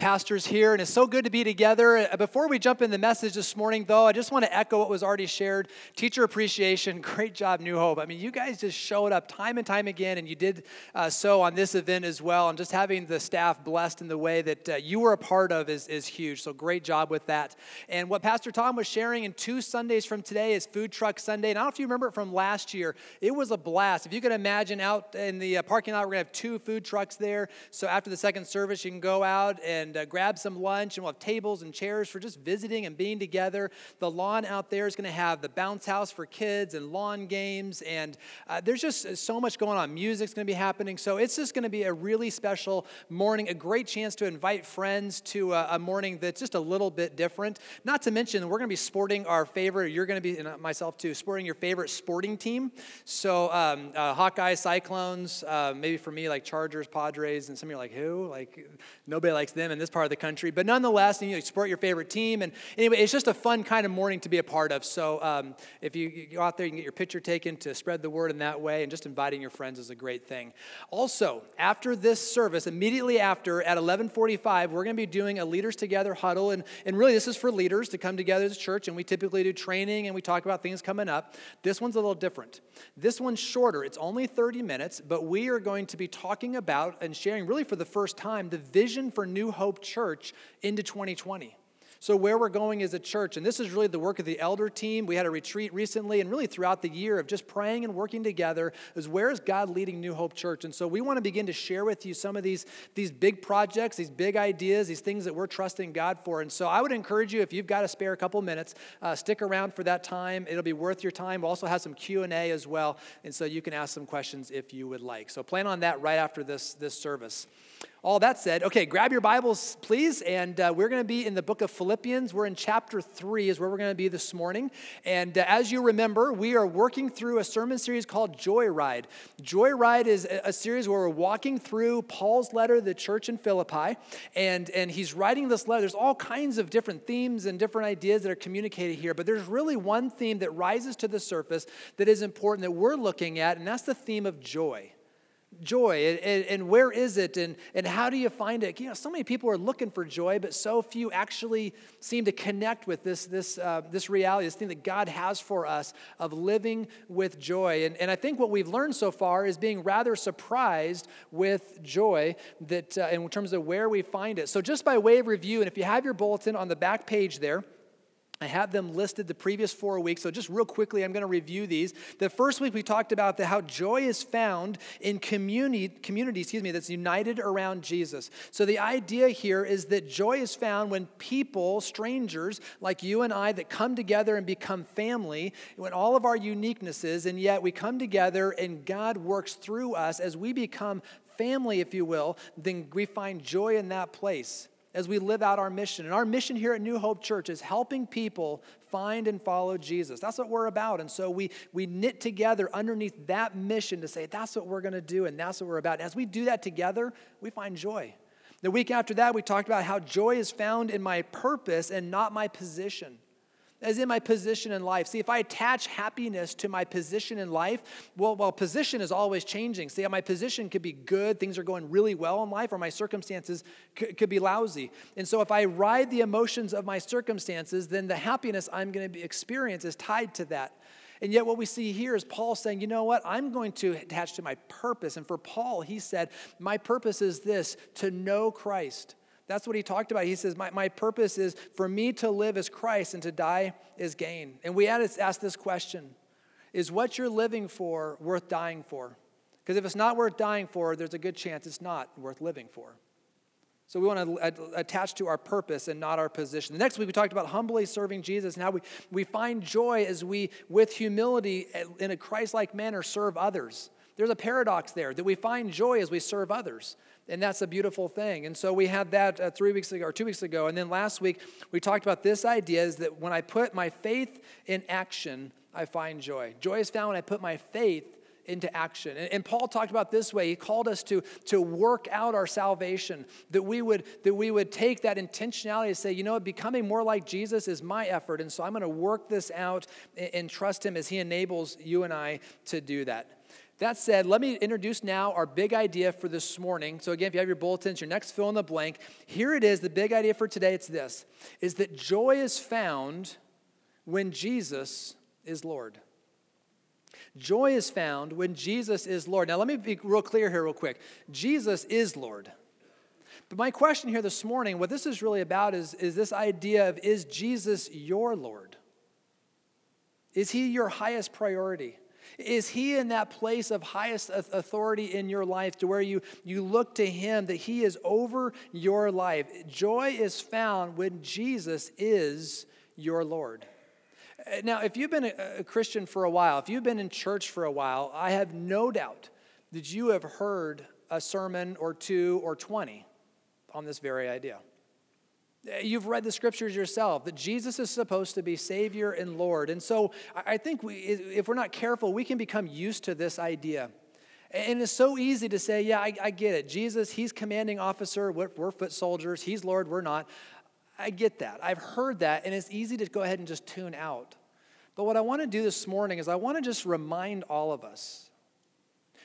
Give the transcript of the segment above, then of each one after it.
pastors here, and it's so good to be together. Uh, before we jump in the message this morning, though, I just want to echo what was already shared. Teacher appreciation, great job, New Hope. I mean, you guys just showed up time and time again, and you did uh, so on this event as well. And just having the staff blessed in the way that uh, you were a part of is, is huge. So great job with that. And what Pastor Tom was sharing in two Sundays from today is Food Truck Sunday. And I don't know if you remember it from last year, it was a blast. If you can imagine out in the uh, parking lot, we're going to have two food trucks there. So after the second service, you can go out and and uh, grab some lunch, and we'll have tables and chairs for just visiting and being together. The lawn out there is going to have the bounce house for kids and lawn games, and uh, there's just uh, so much going on. Music's going to be happening, so it's just going to be a really special morning, a great chance to invite friends to a, a morning that's just a little bit different. Not to mention, we're going to be sporting our favorite, you're going to be, and myself too, sporting your favorite sporting team. So, um, uh, Hawkeye, Cyclones, uh, maybe for me, like Chargers, Padres, and some of you are like, who? Like, nobody likes them. And this part of the country. But nonetheless, you, support your favorite team. And anyway, it's just a fun kind of morning to be a part of. So um, if you, you go out there, you can get your picture taken to spread the word in that way. And just inviting your friends is a great thing. Also, after this service, immediately after at 1145, we're going to be doing a Leaders Together huddle. And, and really, this is for leaders to come together as a church. And we typically do training and we talk about things coming up. This one's a little different. This one's shorter. It's only 30 minutes, but we are going to be talking about and sharing, really for the first time, the vision for New Hope Hope Church into 2020. So, where we're going as a church, and this is really the work of the elder team. We had a retreat recently, and really throughout the year of just praying and working together, is where is God leading New Hope Church? And so, we want to begin to share with you some of these, these big projects, these big ideas, these things that we're trusting God for. And so, I would encourage you, if you've got to spare a couple minutes, uh, stick around for that time. It'll be worth your time. We'll also have some Q and A as well, and so you can ask some questions if you would like. So, plan on that right after this this service. All that said, okay, grab your Bibles, please, and uh, we're going to be in the book of Philippians. We're in chapter three, is where we're going to be this morning. And uh, as you remember, we are working through a sermon series called Joyride. Joyride is a, a series where we're walking through Paul's letter to the church in Philippi, and, and he's writing this letter. There's all kinds of different themes and different ideas that are communicated here, but there's really one theme that rises to the surface that is important that we're looking at, and that's the theme of joy joy and, and, where is it and, and how do you find it? You know so many people are looking for joy but so few actually seem to connect with this this uh, this reality this thing that god has for us of living with joy. And, and i think what we've learned so far is being rather surprised with joy that uh, in terms of where we find it. So just by way of review and if you have your bulletin on the back page there I have them listed the previous four weeks, so just real quickly, I'm going to review these. The first week we talked about the, how joy is found in community, community, excuse me, that's united around Jesus. So the idea here is that joy is found when people, strangers like you and I, that come together and become family, when all of our uniquenesses, and yet we come together and God works through us as we become family, if you will, then we find joy in that place as we live out our mission. And our mission here at New Hope Church is helping people find and follow Jesus. That's what we're about. And so we, we knit together underneath that mission to say, that's what we're going to do, and that's what we're about. And as we do that together, we find joy. The week after that, we talked about how joy is found in my purpose and not my position as in my position in life. See, if I attach happiness to my position in life, well, well, position is always changing. See, my position could be good, things are going really well in life, or my circumstances could, could be lousy. And so, if I ride the emotions of my circumstances, then the happiness I'm going to experience is tied to that. And yet, what we see here is Paul saying, you know what? I'm going to attach to my purpose. And for Paul, he said, my purpose is this to know Christ that's what he talked about. He says, My, my purpose is for me to live as Christ and to die is gain. And we had to ask this question Is what you're living for worth dying for? Because if it's not worth dying for, there's a good chance it's not worth living for. So we want to attach to our purpose and not our position. The next week we talked about humbly serving Jesus and how we, we find joy as we, with humility, eh, in a Christ like manner, serve others. There's a paradox there that we find joy as we serve others and that's a beautiful thing. And so we had that uh, three weeks ago or two weeks ago. And then last week we talked about this idea is that when I put my faith in action, I find joy. Joy is found when I put my faith into action. And, and, Paul talked about this way. He called us to, to work out our salvation, that we, would, that we would take that intentionality and say, you know becoming more like Jesus is my effort. And so I'm going to work this out and, and trust him as he enables you and I to do that. That said, let me introduce now our big idea for this morning. So again, if you have your bulletins, your next fill in the blank, here it is. The big idea for today, it's this, is that joy is found when Jesus is Lord. Joy is found when Jesus is Lord. Now, let me be real clear here, real quick. Jesus is Lord. But my question here this morning, what this is really about is, is this idea of is Jesus your Lord? Is he your highest priority? Is he in that place of highest authority in your life to where you, you look to him that he is over your life? Joy is found when Jesus is your Lord. Uh, now, if you've been a, Christian for a while, if you've been in church for a while, I have no doubt that you have heard a sermon or two or 20 on this very idea. You've read the scriptures yourself that Jesus is supposed to be Savior and Lord. And so I think we, if we're not careful, we can become used to this idea. And it's so easy to say, yeah, I, I get it. Jesus, he's commanding officer. We're, we're foot soldiers. He's Lord. We're not. I get that. I've heard that, and it's easy to go ahead and just tune out. But what I want to do this morning is I want to just remind all of us,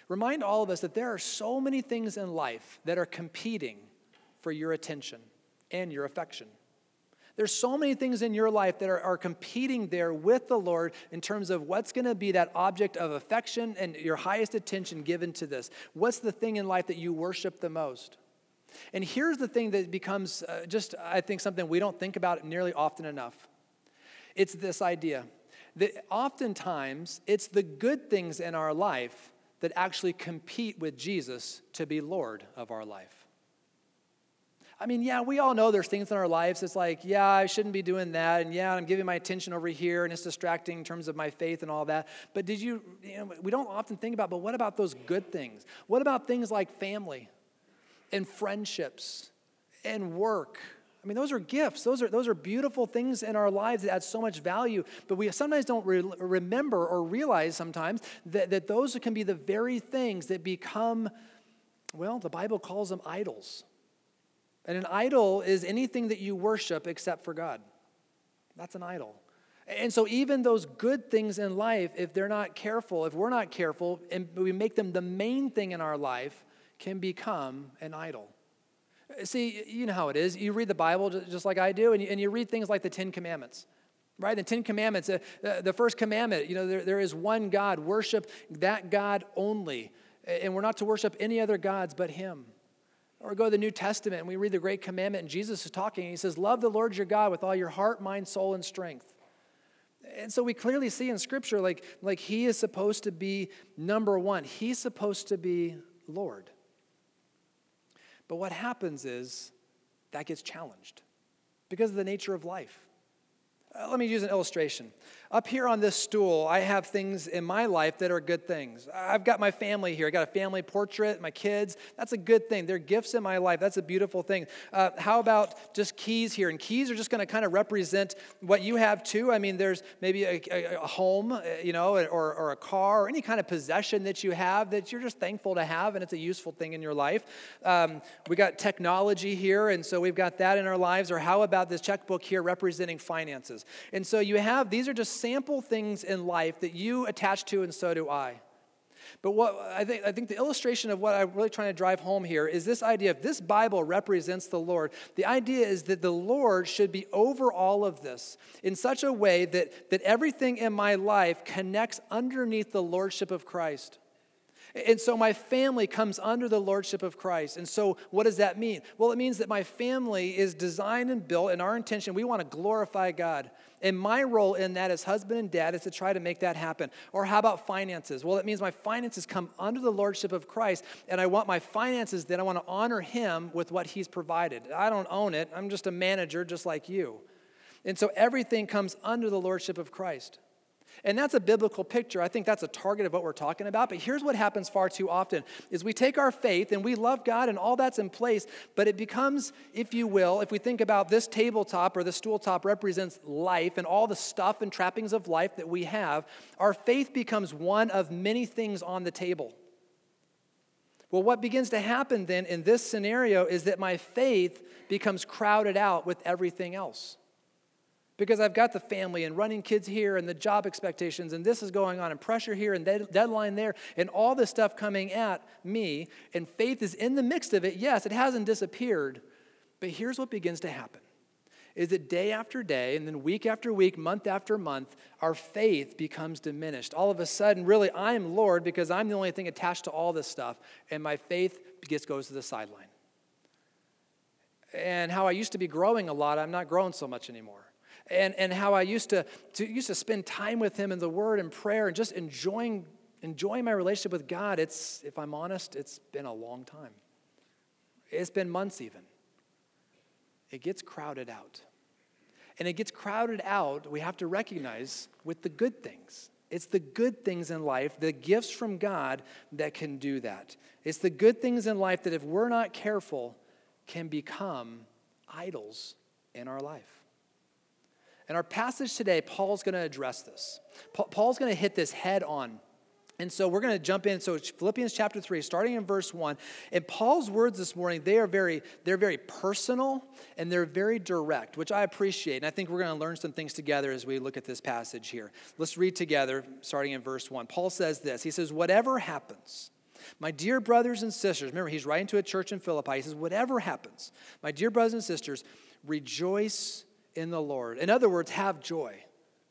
remind all of us that there are so many things in life that are competing for your attention and your affection. There's so many things in your life that are, are competing there with the Lord in terms of what's going to be that object of affection and your highest attention given to this. What's the thing in life that you worship the most? And here's the thing that becomes uh, just, I think, something we don't think about nearly often enough. It's this idea that oftentimes it's the good things in our life that actually compete with Jesus to be Lord of our life. I mean, yeah, we all know there's things in our lives. It's like, yeah, I shouldn't be doing that. And yeah, I'm giving my attention over here and it's distracting in terms of my faith and all that. But did you, you know, we don't often think about, but what about those good things? What about things like family and friendships and work? I mean, those are gifts. Those are, those are beautiful things in our lives that add so much value. But we sometimes don't re- remember or realize sometimes that, that those can be the very things that become, well, the Bible calls them idols. And an idol is anything that you worship except for God. That's an idol. And so, even those good things in life, if they're not careful, if we're not careful, and we make them the main thing in our life, can become an idol. See, you know how it is. You read the Bible just like I do, and you, and you read things like the Ten Commandments, right? The Ten Commandments, uh, the first commandment, you know, there, there is one God, worship that God only. And we're not to worship any other gods but Him. Or go to the New Testament and we read the Great Commandment, and Jesus is talking, and he says, Love the Lord your God with all your heart, mind, soul, and strength. And so we clearly see in Scripture, like, like he is supposed to be number one, he's supposed to be Lord. But what happens is that gets challenged because of the nature of life. Uh, let me use an illustration. Up here on this stool, I have things in my life that are good things. I've got my family here. I got a family portrait, my kids. That's a good thing. They're gifts in my life. That's a beautiful thing. Uh, how about just keys here? And keys are just going to kind of represent what you have too. I mean, there's maybe a, a, a home, uh, you know, or, or a car, or any kind of possession that you have that you're just thankful to have, and it's a useful thing in your life. Um, we got technology here, and so we've got that in our lives. Or how about this checkbook here representing finances? And so you have, these are just sample things in life that you attach to, and so do I. But what I think, I think the illustration of what I'm really trying to drive home here is this idea of this Bible represents the Lord. The idea is that the Lord should be over all of this in such a way that, that everything in my life connects underneath the Lordship of Christ. And so my family comes under the lordship of Christ. And so what does that mean? Well, it means that my family is designed and built, and our intention, we want to glorify God. And my role in that as husband and dad is to try to make that happen. Or how about finances? Well, it means my finances come under the lordship of Christ, and I want my finances, then I want to honor him with what he's provided. I don't own it, I'm just a manager, just like you. And so everything comes under the lordship of Christ. And that's a biblical picture. I think that's a target of what we're talking about. But here's what happens far too often is we take our faith and we love God and all that's in place, but it becomes, if you will, if we think about this tabletop or the stool top represents life and all the stuff and trappings of life that we have, our faith becomes one of many things on the table. Well, what begins to happen then in this scenario is that my faith becomes crowded out with everything else. Because I've got the family and running kids here and the job expectations and this is going on and pressure here and deadline there and all this stuff coming at me. And faith is in the mix of it. Yes, it hasn't disappeared. But here's what begins to happen is that day after day and then week after week, month after month, our faith becomes diminished. All of a sudden, really, I'm Lord because I'm the only thing attached to all this stuff, and my faith gets goes to the sideline. And how I used to be growing a lot, I'm not growing so much anymore and, and how I used to, to, used to spend time with him in the word and prayer and just enjoying, enjoying my relationship with God. It's, if I'm honest, it's been a long time. It's been months even. It gets crowded out. And it gets crowded out, we have to recognize, with the good things. It's the good things in life, the gifts from God, that can do that. It's the good things in life that, if we're not careful, can become idols in our life. In our passage today, Paul's going to address this. Paul's going to hit this head on. And so we're going to jump in. So Philippians chapter 3, starting in verse 1. And Paul's words this morning, they are very, they're very personal and they're very direct, which I appreciate. And I think we're going to learn some things together as we look at this passage here. Let's read together, starting in verse 1. Paul says this He says, Whatever happens, my dear brothers and sisters, remember, he's writing to a church in Philippi. He says, Whatever happens, my dear brothers and sisters, rejoice in the Lord. In other words, have joy.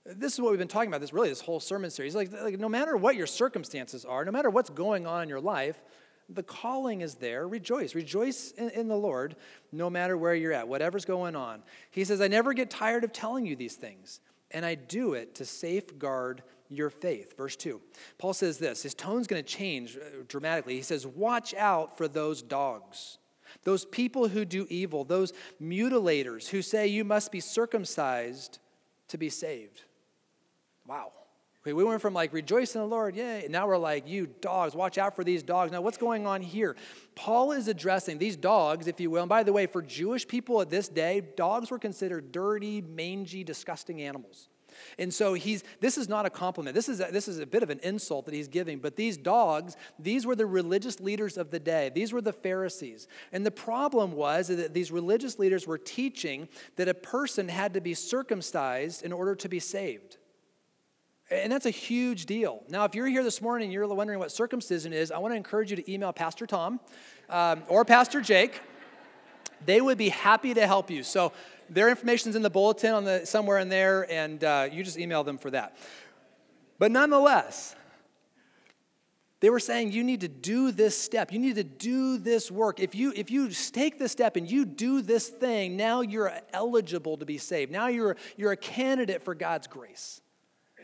This is what we've been talking about this really this whole sermon series. Like, like no matter what your circumstances are, no matter what's going on in your life, the calling is there. Rejoice. Rejoice in, in, the Lord no matter where you're at, whatever's going on. He says, I never get tired of telling you these things, and I do it to safeguard your faith. Verse 2. Paul says this his tone's going to change uh, dramatically. He says, Watch out for those dogs those people who do evil, those mutilators who say you must be circumcised to be saved. Wow. Okay, we went from like rejoice in the Lord, yay. Now we're like, you dogs, watch out for these dogs. Now, what's going on here? Paul is addressing these dogs, if you will. And by the way, for Jewish people at this day, dogs were considered dirty, mangy, disgusting animals. And so he's this is not a compliment. This is a, this is a bit of an insult that he's giving. But these dogs, these were the religious leaders of the day. These were the Pharisees. And the problem was that these religious leaders were teaching that a person had to be circumcised in order to be saved. And that's a huge deal. Now, if you're here this morning and you're wondering what circumcision is, I want to encourage you to email Pastor Tom um, or Pastor Jake. They would be happy to help you. So their information's in the bulletin on the somewhere in there, and uh, you just email them for that. But nonetheless, they were saying you need to do this step. You need to do this work. If you if you take this step and you do this thing now you're eligible to be saved. Now you're you're a candidate for god's grace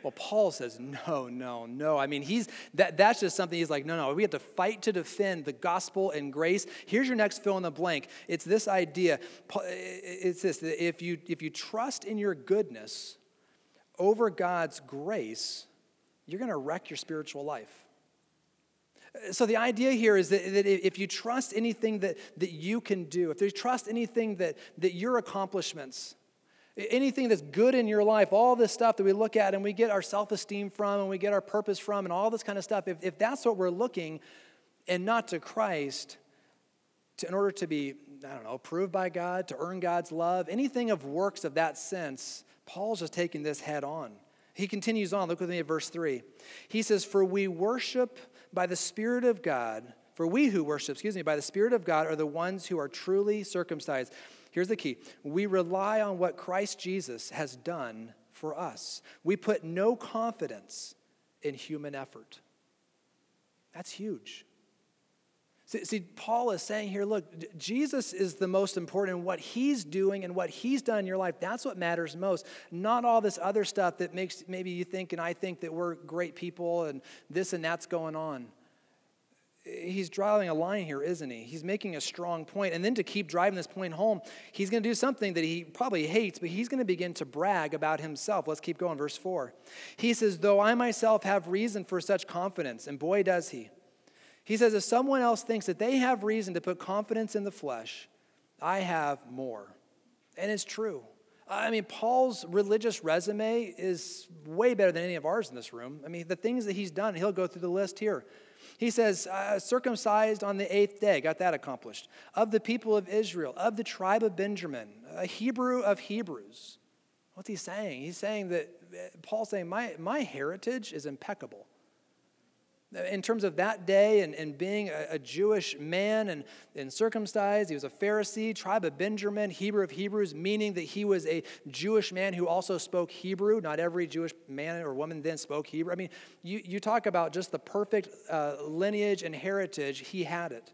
well, Paul says, no, no, no. I mean, he's that, that's just something he's like, no, no. We have to fight to defend the gospel and grace. Here's your next fill in the blank. It's this idea. It's this that if you if you trust in your goodness over God's grace, you're going to wreck your spiritual life. So the idea here is that, that if you trust anything that, that you can do, if you trust anything that, that your accomplishments, anything that's good in your life, all this stuff that we look at and we get our self esteem from and we get our purpose from and all this kind of stuff, if, if that's what we're looking and not to Christ, to, in order to be, I don't know, approved by God, to earn God's love, anything of works of that sense, Paul's just taking this head on. He continues on. Look with me at verse 3. He says, For we worship by the Spirit of God. For we who worship, excuse me, by the Spirit of God are the ones who are truly circumcised. Here's the key we rely on what Christ Jesus has done for us. We put no confidence in human effort. That's huge. See, see, Paul is saying here look, Jesus is the most important what he's doing and what he's done in your life. That's what matters most. Not all this other stuff that makes maybe you think and I think that we're great people and this and that's going on he's drawing a line here, isn't he? He's making a strong point. And then to keep driving this point home, he's going to do something that he probably hates, but he's going to begin to brag about himself. Let's keep going. Verse 4. He says, Though I myself have reason for such confidence, and boy, does he. He says, If someone else thinks that they have reason to put confidence in the flesh, I have more. And it's true. I mean, Paul's religious resume is way better than any of ours in this room. I mean, the things that he's done, he'll go through the list here. He says, uh, circumcised on the eighth day, got that accomplished. Of the people of Israel, of the tribe of Benjamin, a Hebrew of Hebrews. What's he saying? He's saying that, Paul's saying, my, my heritage is impeccable. In terms of that day and, and being a, a Jewish man and, and circumcised, he was a Pharisee, tribe of Benjamin, Hebrew of Hebrews, meaning that he was a Jewish man who also spoke Hebrew. Not every Jewish man or woman then spoke Hebrew. I mean, you, you talk about just the perfect uh, lineage and heritage, he had it.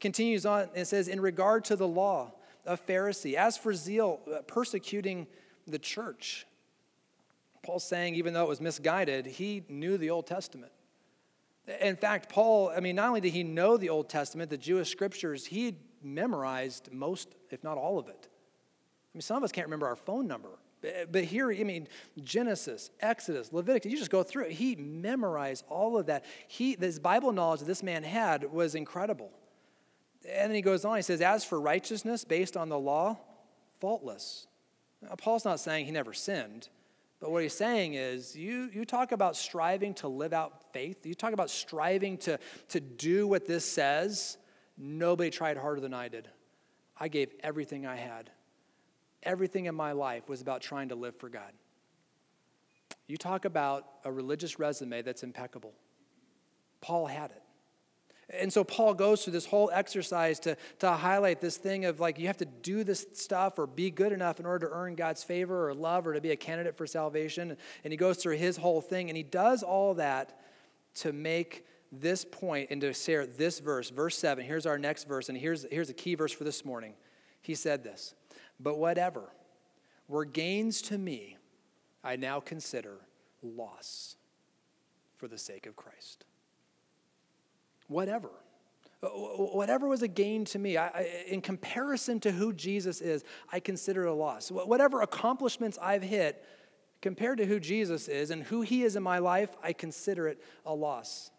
Continues on and says, In regard to the law, a Pharisee. As for zeal, uh, persecuting the church. Paul's saying, even though it was misguided, he knew the Old Testament. In fact, Paul, I mean, not only did he know the Old Testament, the Jewish scriptures, he memorized most, if not all of it. I mean, some of us can't remember our phone number. But here, I mean, Genesis, Exodus, Leviticus, you just go through it. He memorized all of that. He, this Bible knowledge that this man had was incredible. And then he goes on, he says, As for righteousness based on the law, faultless. Now, Paul's not saying he never sinned, but what he's saying is you, you talk about striving to live out faith, you talk about striving to, to do what this says. Nobody tried harder than I did. I gave everything I had. Everything in my life was about trying to live for God. You talk about a religious resume that's impeccable. Paul had it. And so Paul goes through this whole exercise to, to highlight this thing of like you have to do this stuff or be good enough in order to earn God's favor or love or to be a candidate for salvation. And he goes through his whole thing and he does all that to make this point and to share this verse, verse 7. Here's our next verse, and here's, here's a key verse for this morning. He said this But whatever were gains to me, I now consider loss for the sake of Christ whatever. Uh, whatever was a gain to me, I, in comparison to who Jesus is, I consider it a loss. Whatever accomplishments I've hit, compared to who Jesus is and who he is in my life, I consider it a loss.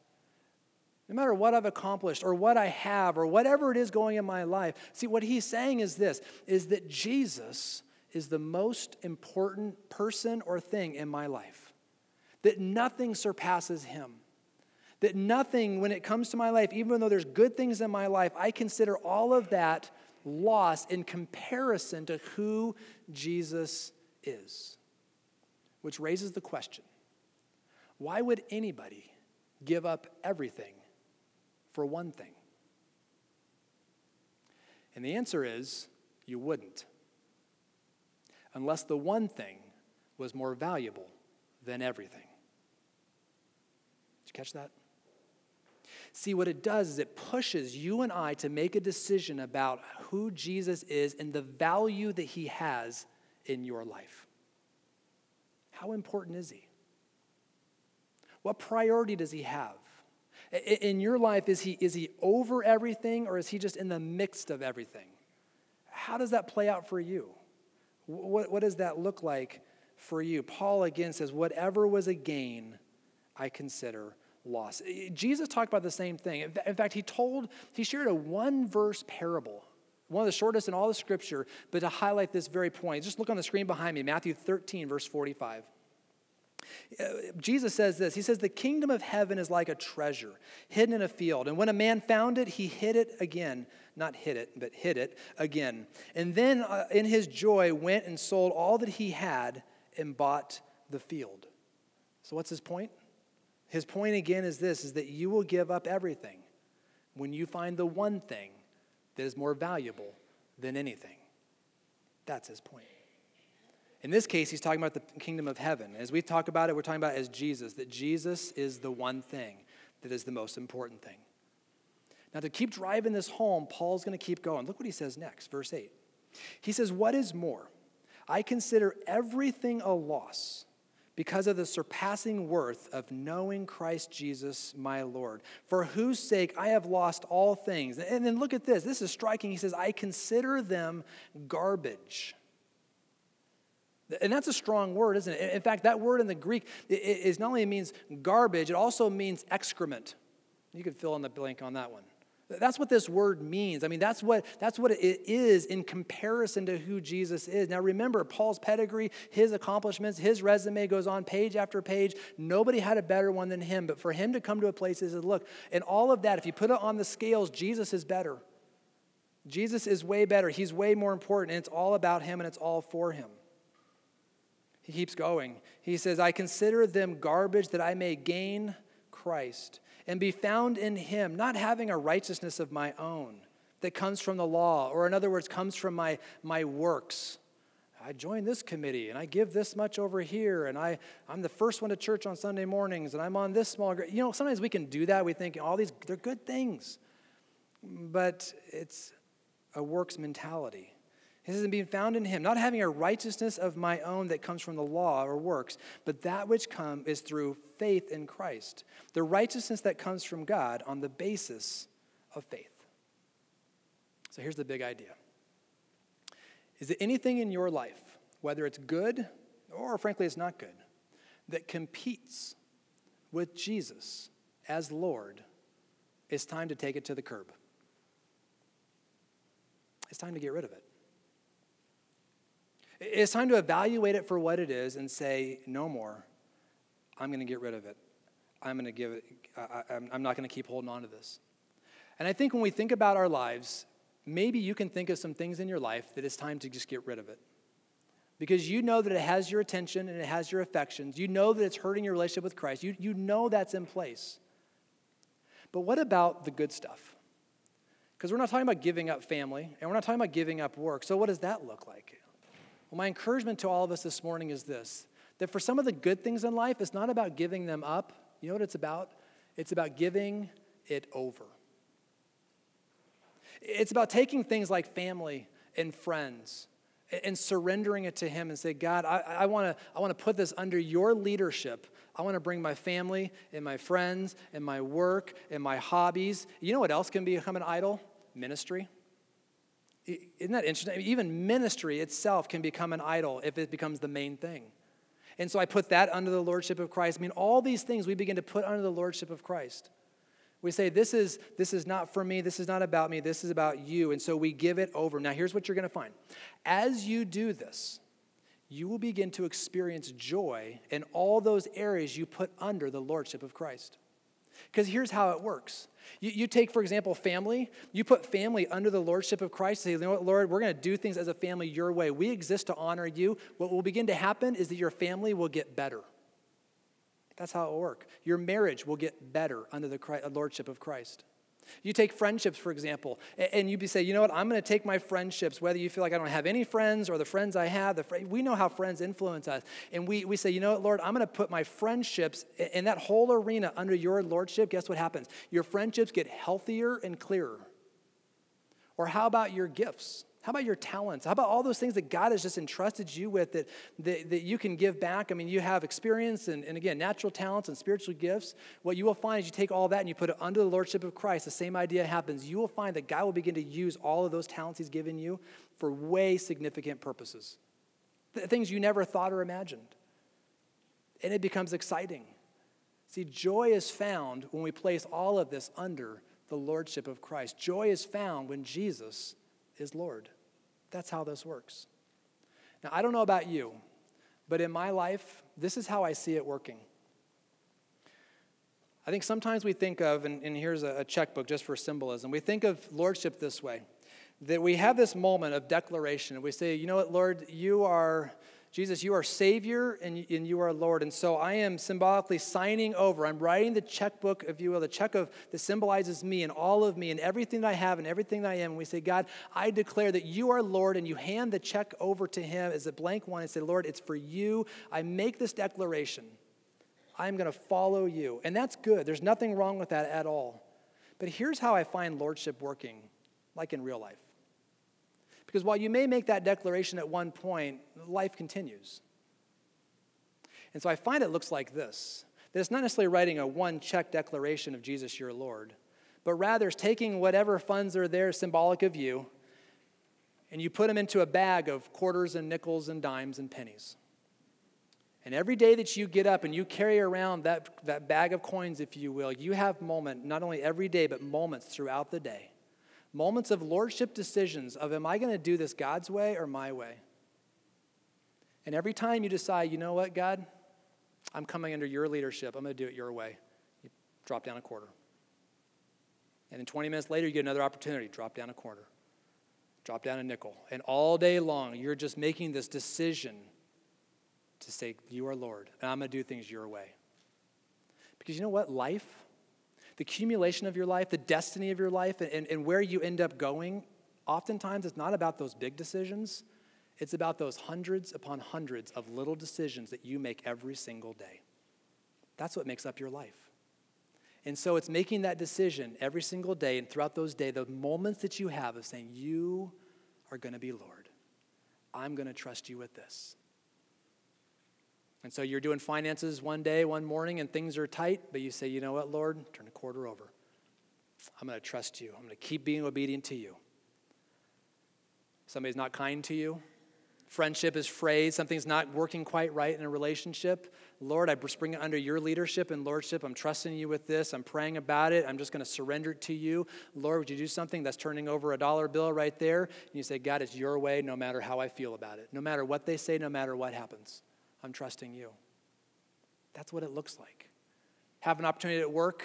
No matter what I've accomplished or what I have or whatever it is going in my life. See, what he's saying is this is that Jesus is the most important person or thing in my life. That nothing surpasses him. That nothing, when it comes to my life, even though there's good things in my life, I consider all of that loss in comparison to who Jesus is. Which raises the question why would anybody give up everything for one thing? And the answer is you wouldn't. Unless the one thing was more valuable than everything. Did you catch that? See, what it does is it pushes you and I to make a decision about who Jesus is and the value that he has in your life. How important is he? What priority does he have? In your life, is he, is he over everything or is he just in the midst of everything? How does that play out for you? What, what does that look like for you? Paul again says, Whatever was a gain, I consider loss. Jesus talked about the same thing. In fact, he told, he shared a one verse parable, one of the shortest in all the scripture, but to highlight this very point. Just look on the screen behind me, Matthew 13, verse 45. Uh, Jesus says this He says, The kingdom of heaven is like a treasure hidden in a field. And when a man found it, he hid it again. Not hid it, but hid it again. And then uh, in his joy went and sold all that he had and bought the field. So, what's his point? His point again is this is that you will give up everything when you find the one thing that is more valuable than anything. That's his point. In this case, he's talking about the kingdom of heaven. As we talk about it, we're talking about as Jesus, that Jesus is the one thing that is the most important thing. Now, to keep driving this home, Paul's going to keep going. Look what he says next, verse 8. He says, What is more? I consider everything a loss because of the surpassing worth of knowing Christ Jesus my Lord, for whose sake I have lost all things. And then look at this. This is striking. He says, I consider them garbage. And that's a strong word, isn't it? In fact, that word in the Greek is not only means garbage, it also means excrement. You could fill in the blank on that one. That's what this word means. I mean, that's what, that's what it is in comparison to who Jesus is. Now, remember, Paul's pedigree, his accomplishments, his resume goes on page after page. Nobody had a better one than him. But for him to come to a place that says, look, and all of that, if you put it on the scales, Jesus is better. Jesus is way better. He's way more important, and it's all about him and it's all for him. He keeps going. He says, I consider them garbage that I may gain Christ and be found in him, not having a righteousness of my own that comes from the law, or in other words, comes from my, my works. I join this committee and I give this much over here, and I, I'm the first one to church on Sunday mornings, and I'm on this small group. You know, sometimes we can do that. We think all these, they're good things, but it's a works mentality. He says, being found in him, not having a righteousness of my own that comes from the law or works, but that which come is through faith in Christ. The righteousness that comes from God on the basis of faith. So here's the big idea. Is there anything in your life, whether it's good or frankly it's not good, that competes with Jesus as Lord? It's time to take it to the curb. It's time to get rid of it. It's time to evaluate it for what it is and say, no more. I'm going to get rid of it. I'm going to give it, I, am not going to keep holding on to this. And I think when we think about our lives, maybe you can think of some things in your life that it's time to just get rid of it. Because you know that it has your attention and it has your affections. You know that it's hurting your relationship with Christ. You, you know that's in place. But what about the good stuff? Because we're not talking about giving up family and we're not talking about giving up work. So, what does that look like? Well, my encouragement to all of us this morning is this that for some of the good things in life, it's not about giving them up. You know what it's about? It's about giving it over. It's about taking things like family and friends and surrendering it to Him and say, God, I, want to I wanna put this under your leadership. I want to bring my family and my friends and my work and my hobbies. You know what else can become an idol? Ministry. Isn't that interesting? even ministry itself can become an idol if it becomes the main thing. And so I put that under the lordship of Christ. I mean, all these things we begin to put under the lordship of Christ. We say, this is, this is not for me, this is not about me, this is about you. And so we give it over. Now, here's what you're going to find. As you do this, you will begin to experience joy in all those areas you put under the lordship of Christ. Because here's how it works you, you take, for example, family. You put family under the lordship of Christ. Say, you know what, Lord, we're going to do things as a family your way. We exist to honor you. What will begin to happen is that your family will get better. That's how it will work. Your marriage will get better under the lordship of Christ. You take friendships, for example, and you'd be say, you know what, I'm going to take my friendships, whether you feel like I don't have any friends or the friends I have, the fr- we know how friends influence us. And we, we say, you know what, Lord, I'm going to put my friendships in that whole arena under your lordship. Guess what happens? Your friendships get healthier and clearer. Or how about your gifts? How about your talents? How about all those things that God has just entrusted you with that, that, that you can give back? I mean, you have experience and, and again, natural talents and spiritual gifts. What you will find is you take all that and you put it under the lordship of Christ. The same idea happens. You will find that God will begin to use all of those talents He's given you for way significant purposes, things you never thought or imagined. And it becomes exciting. See, joy is found when we place all of this under the lordship of Christ. Joy is found when Jesus is Lord. That's how this works. Now, I don't know about you, but in my life, this is how I see it working. I think sometimes we think of, and, and here's a, a checkbook just for symbolism, we think of lordship this way that we have this moment of declaration. And we say, you know what, Lord, you are Jesus, you are Savior and, and you are Lord. And so I am symbolically signing over. I'm writing the checkbook, if you will, the check of that symbolizes me and all of me and everything that I have and everything that I am. And we say, God, I declare that you are Lord, and you hand the check over to Him as a blank one and say, Lord, it's for you. I make this declaration. I'm going to follow you. And that's good. There's nothing wrong with that at all. But here's how I find lordship working, like in real life. Because while you may make that declaration at one point, life continues. And so I find it looks like this that it's not necessarily writing a one check declaration of Jesus your Lord, but rather it's taking whatever funds are there symbolic of you and you put them into a bag of quarters and nickels and dimes and pennies. And every day that you get up and you carry around that, that bag of coins, if you will, you have moment, not only every day, but moments throughout the day moments of lordship decisions of am I going to do this God's way or my way? And every time you decide, you know what, God, I'm coming under your leadership, I'm going to do it your way, you drop down a quarter. And then 20 minutes later, you get another opportunity, drop down a quarter, drop down a nickel. And all day long, you're just making this decision to say, You are Lord, and I'm going to do things your way. Because you know what? Life, the accumulation of your life, the destiny of your life, and, and where you end up going, oftentimes it's not about those big decisions. It's about those hundreds upon hundreds of little decisions that you make every single day. That's what makes up your life. And so it's making that decision every single day and throughout those days, the moments that you have of saying, You are going to be Lord. I'm going to trust you with this. And so you're doing finances one day, one morning, and things are tight, but you say, You know what, Lord? Turn a quarter over. I'm going to trust you. I'm going to keep being obedient to you. Somebody's not kind to you, friendship is frayed, something's not working quite right in a relationship, Lord, I bring it under your leadership and lordship. I'm trusting you with this. I'm praying about it. I'm just going to surrender it to you. Lord, would you do something that's turning over a dollar bill right there? And you say, God, it's your way no matter how I feel about it. No matter what they say, no matter what happens. I'm trusting you. That's what it looks like. Have an opportunity at work,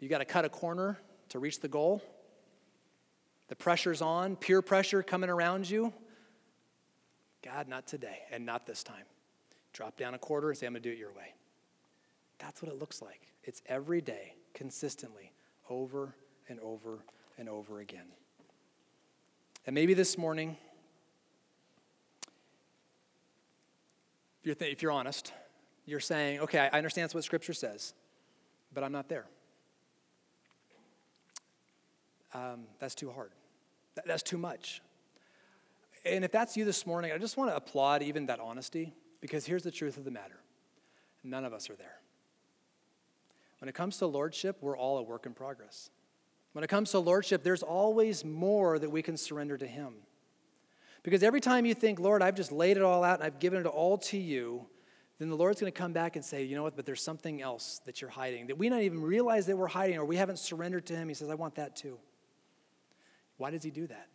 you got to cut a corner to reach the goal. The pressure's on, peer pressure coming around you. God, not today and not this time. Drop down a quarter and say, I'm going to do it your way. That's what it looks like. It's every day, consistently, over and over and over again. And maybe this morning, if you're, th- if you're honest, you're saying, okay, I understand what Scripture says, but I'm not there. Um, that's too hard. That's too much. And if that's you this morning, I just want to applaud even that honesty because here's the truth of the matter none of us are there. When it comes to lordship, we're all a work in progress. When it comes to lordship, there's always more that we can surrender to Him. Because every time you think, Lord, I've just laid it all out and I've given it all to you, then the Lord's going to come back and say, you know what, but there's something else that you're hiding that we don't even realize that we're hiding or we haven't surrendered to Him. He says, I want that too. Why does He do that?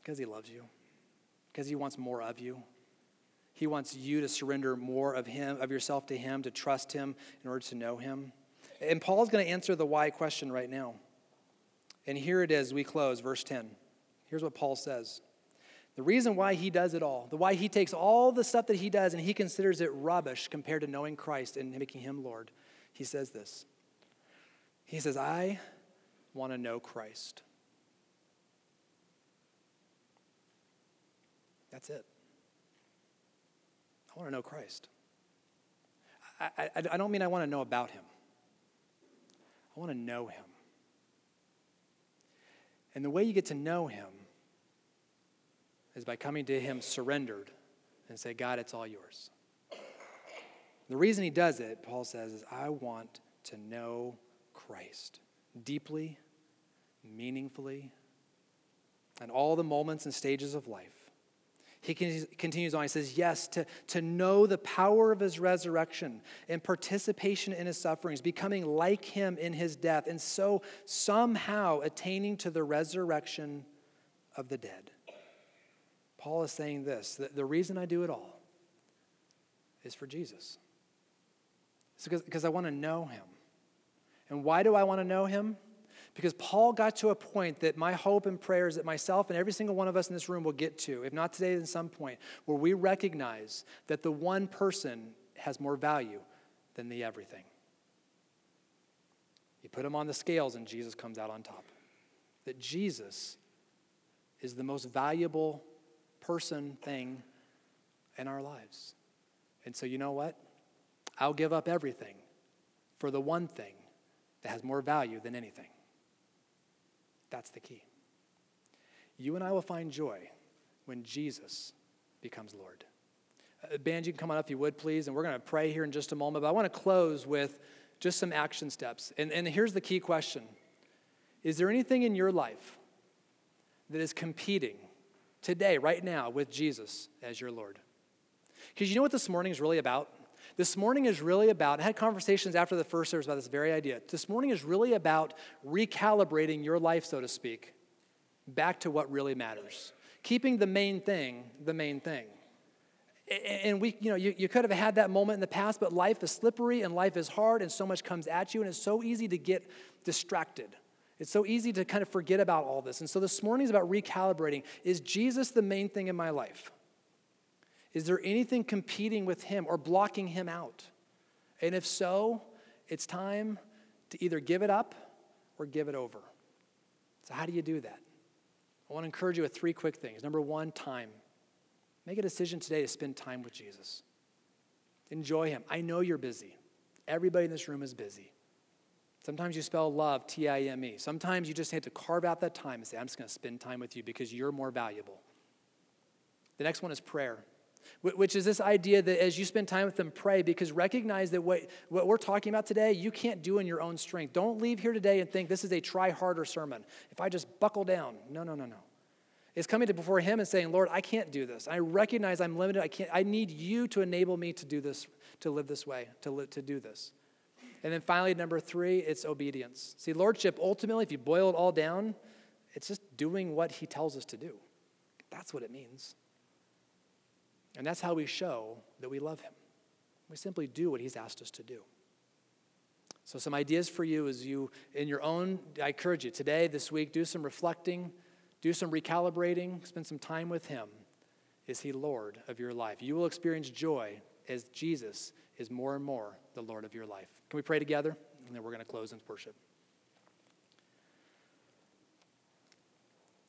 Because He loves you because he wants more of you. He wants you to surrender more of him, of yourself to him, to trust him in order to know him. And Paul's going to answer the why question right now. And here it is, we close, verse 10. Here's what Paul says. The reason why he does it all, the why he takes all the stuff that he does and he considers it rubbish compared to knowing Christ and making him Lord, he says this. He says, I want to know Christ. That's it. I want to know Christ. I, I, I don't mean I want to know about him, I want to know him. And the way you get to know him is by coming to him surrendered and say, God, it's all yours. The reason he does it, Paul says, is I want to know Christ deeply, meaningfully, and all the moments and stages of life. He continues on. He says, Yes, to, to know the power of his resurrection and participation in his sufferings, becoming like him in his death, and so somehow attaining to the resurrection of the dead. Paul is saying this that the reason I do it all is for Jesus. It's because, I want to know him. And why do I want to know him? Because Paul got to a point that my hope and prayer is that myself and every single one of us in this room will get to, if not today, then some point, where we recognize that the one person has more value than the everything. You put him on the scales and Jesus comes out on top. That Jesus is the most valuable person, thing in our lives. And so, you know what? I'll give up everything for the one thing that has more value than anything. That's the key. You and I will find joy when Jesus becomes Lord. Uh, band, you can come on up if you would, please, and we're going to pray here in just a moment. But I want to close with just some action steps. And, and here's the key question Is there anything in your life that is competing today, right now, with Jesus as your Lord? Because you know what this morning is really about? This morning is really about, I had conversations after the first service about this very idea. This morning is really about recalibrating your life, so to speak, back to what really matters. Keeping the main thing the main thing. And we, you know, you, you could have had that moment in the past, but life is slippery and life is hard and so much comes at you, and it's so easy to get distracted. It's so easy to kind of forget about all this. And so this morning is about recalibrating. Is Jesus the main thing in my life? Is there anything competing with him or blocking him out? And if so, it's time to either give it up or give it over. So, how do you do that? I want to encourage you with three quick things. Number one, time. Make a decision today to spend time with Jesus. Enjoy him. I know you're busy. Everybody in this room is busy. Sometimes you spell love T I M E. Sometimes you just have to carve out that time and say, I'm just going to spend time with you because you're more valuable. The next one is prayer which is this idea that as you spend time with them, pray because recognize that what, what we're talking about today, you can't do in your own strength. Don't leave here today and think this is a try harder sermon. If I just buckle down, no, no, no, no. It's coming to before Him and saying, Lord, I can't do this. I recognize I'm limited. I can't. I need you to enable me to do this, to live this way, to to do this. And then finally, number three, it's obedience. See, lordship ultimately, if you boil it all down, it's just doing what He tells us to do. That's what it means. And that's how we show that we love him. We simply do what he's asked us to do. So, some ideas for you as you, in your own, I encourage you today, this week, do some reflecting, do some recalibrating, spend some time with him. Is he Lord of your life? You will experience joy as Jesus is more and more the Lord of your life. Can we pray together? And then we're going to close in worship.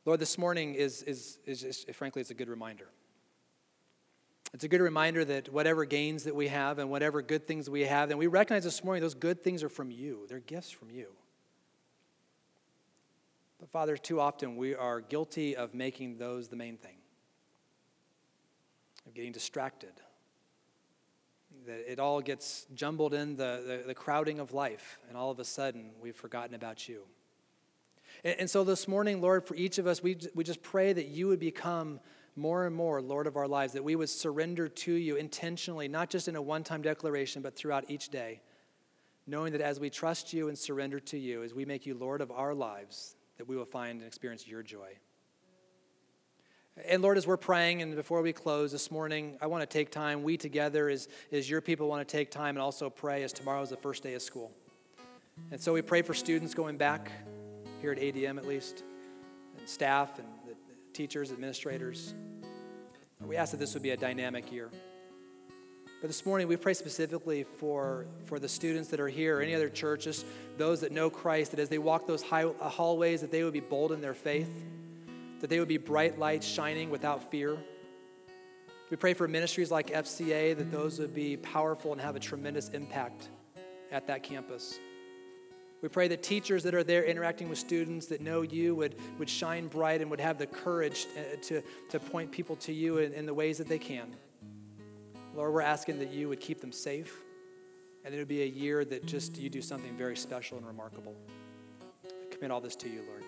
Lord, this morning is, is, is, is frankly, it's a good reminder. It's a good reminder that whatever gains that we have and whatever good things we have, and we recognize this morning those good things are from you. They're gifts from you. But Father, too often we are guilty of making those the main thing, of getting distracted. That it all gets jumbled in the, the, the crowding of life, and all of a sudden we've forgotten about you. And, and so this morning, Lord, for each of us, we, we just pray that you would become more and more Lord of our lives, that we would surrender to you intentionally, not just in a one time declaration, but throughout each day, knowing that as we trust you and surrender to you, as we make you Lord of our lives, that we will find and experience your joy. And Lord, as we're praying and before we close this morning, I want to take time, we together as, as your people want to take time and also pray as tomorrow is the first day of school. And so we pray for students going back here at ADM at least, and staff and the teachers, administrators. We ask that this would be a dynamic year. But this morning, we pray specifically for, for the students that are here, or any other churches, those that know Christ, that as they walk those high, uh, hallways, that they would be bold in their faith, that they would be bright lights shining without fear. We pray for ministries like FCA, that those would be powerful and have a tremendous impact at that campus. We pray that teachers that are there interacting with students that know you would, would shine bright and would have the courage to, to point people to you in, in the ways that they can. Lord, we're asking that you would keep them safe and it would be a year that just you do something very special and remarkable. I commit all this to you, Lord.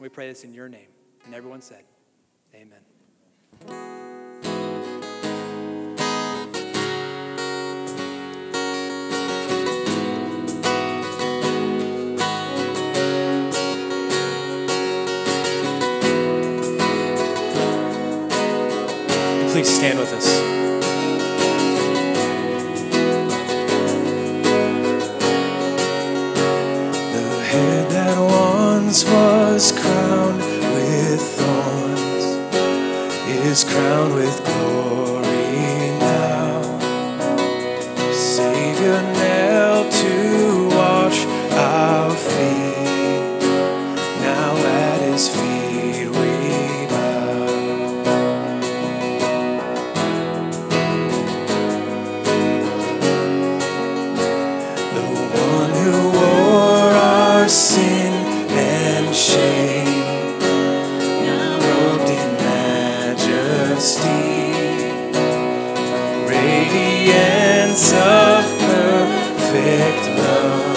We pray this in your name. And everyone said, Amen. please stand with us? The head that once was crowned is crowned with glory now. Savior nailed to wash our feet, now at his feet we bow. The one who wore our sin and shame, of perfect love,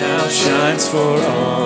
now shines for all